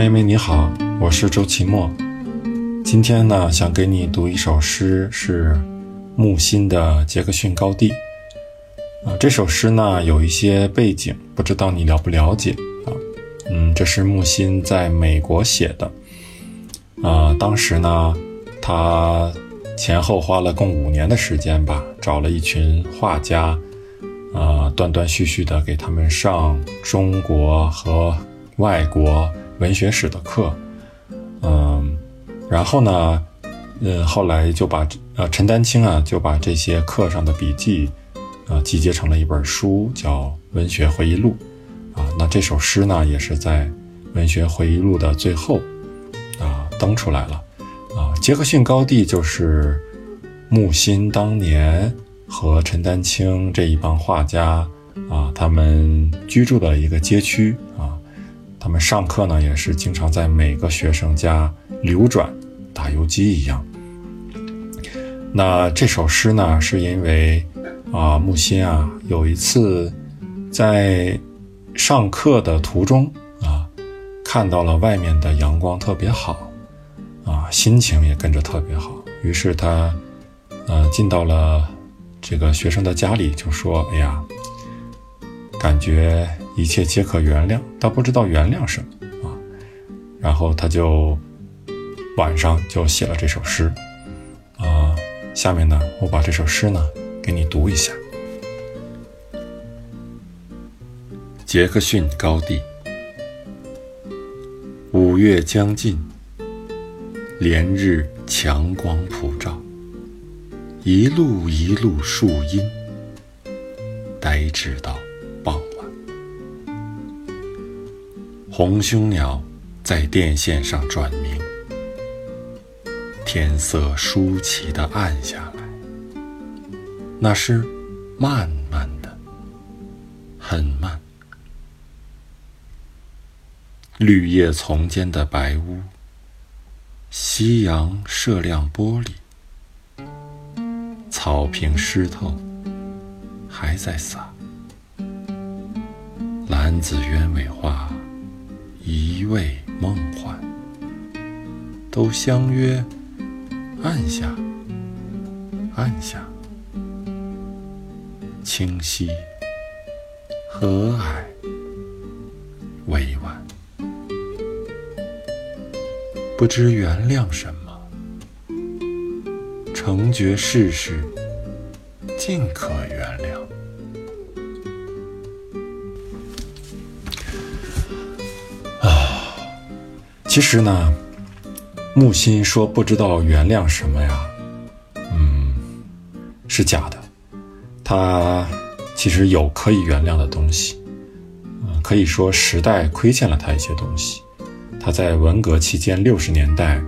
妹妹你好，我是周奇墨。今天呢，想给你读一首诗，是木心的《杰克逊高地》啊。这首诗呢，有一些背景，不知道你了不了解啊？嗯，这是木心在美国写的啊。当时呢，他前后花了共五年的时间吧，找了一群画家啊，断断续续的给他们上中国和外国。文学史的课，嗯，然后呢，嗯，后来就把呃陈丹青啊就把这些课上的笔记，呃集结成了一本书，叫《文学回忆录》，啊，那这首诗呢也是在《文学回忆录》的最后，啊登出来了，啊，杰克逊高地就是木心当年和陈丹青这一帮画家啊他们居住的一个街区啊。他们上课呢，也是经常在每个学生家流转，打游击一样。那这首诗呢，是因为啊，木心啊，有一次在上课的途中啊，看到了外面的阳光特别好，啊，心情也跟着特别好。于是他，呃，进到了这个学生的家里，就说：“哎呀。”感觉一切皆可原谅，但不知道原谅什么啊。然后他就晚上就写了这首诗啊。下面呢，我把这首诗呢给你读一下。杰克逊高地，五月将近，连日强光普照，一路一路树荫，呆滞到。红胸鸟在电线上转鸣，天色舒淇的暗下来。那是慢慢的，很慢。绿叶丛间的白屋，夕阳射亮玻璃，草坪湿透，还在洒。蓝紫鸢尾花。一味梦幻，都相约按下，按下，清晰、和蔼、委婉，不知原谅什么，成觉世事尽可原谅。其实呢，木心说不知道原谅什么呀，嗯，是假的。他其实有可以原谅的东西，嗯，可以说时代亏欠了他一些东西。他在文革期间六十年代，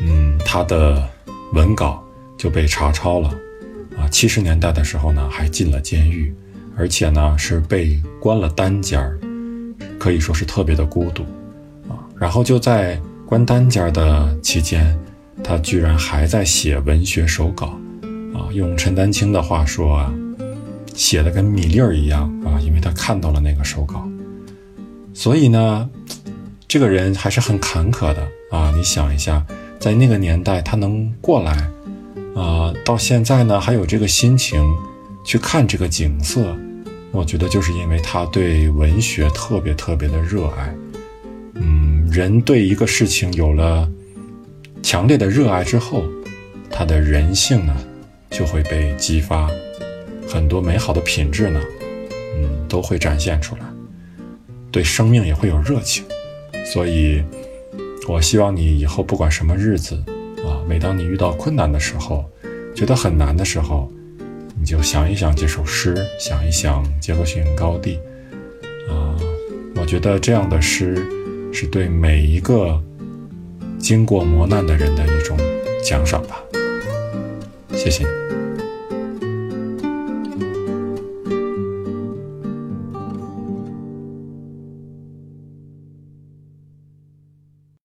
嗯，他的文稿就被查抄了，啊，七十年代的时候呢，还进了监狱，而且呢是被关了单间儿，可以说是特别的孤独。然后就在关单间的期间，他居然还在写文学手稿，啊，用陈丹青的话说啊，写的跟米粒儿一样啊，因为他看到了那个手稿，所以呢，这个人还是很坎坷的啊。你想一下，在那个年代他能过来，啊，到现在呢还有这个心情去看这个景色，我觉得就是因为他对文学特别特别的热爱。人对一个事情有了强烈的热爱之后，他的人性呢就会被激发，很多美好的品质呢，嗯，都会展现出来，对生命也会有热情。所以，我希望你以后不管什么日子啊，每当你遇到困难的时候，觉得很难的时候，你就想一想这首诗，想一想杰克逊高地，啊，我觉得这样的诗。是对每一个经过磨难的人的一种奖赏吧。谢谢你。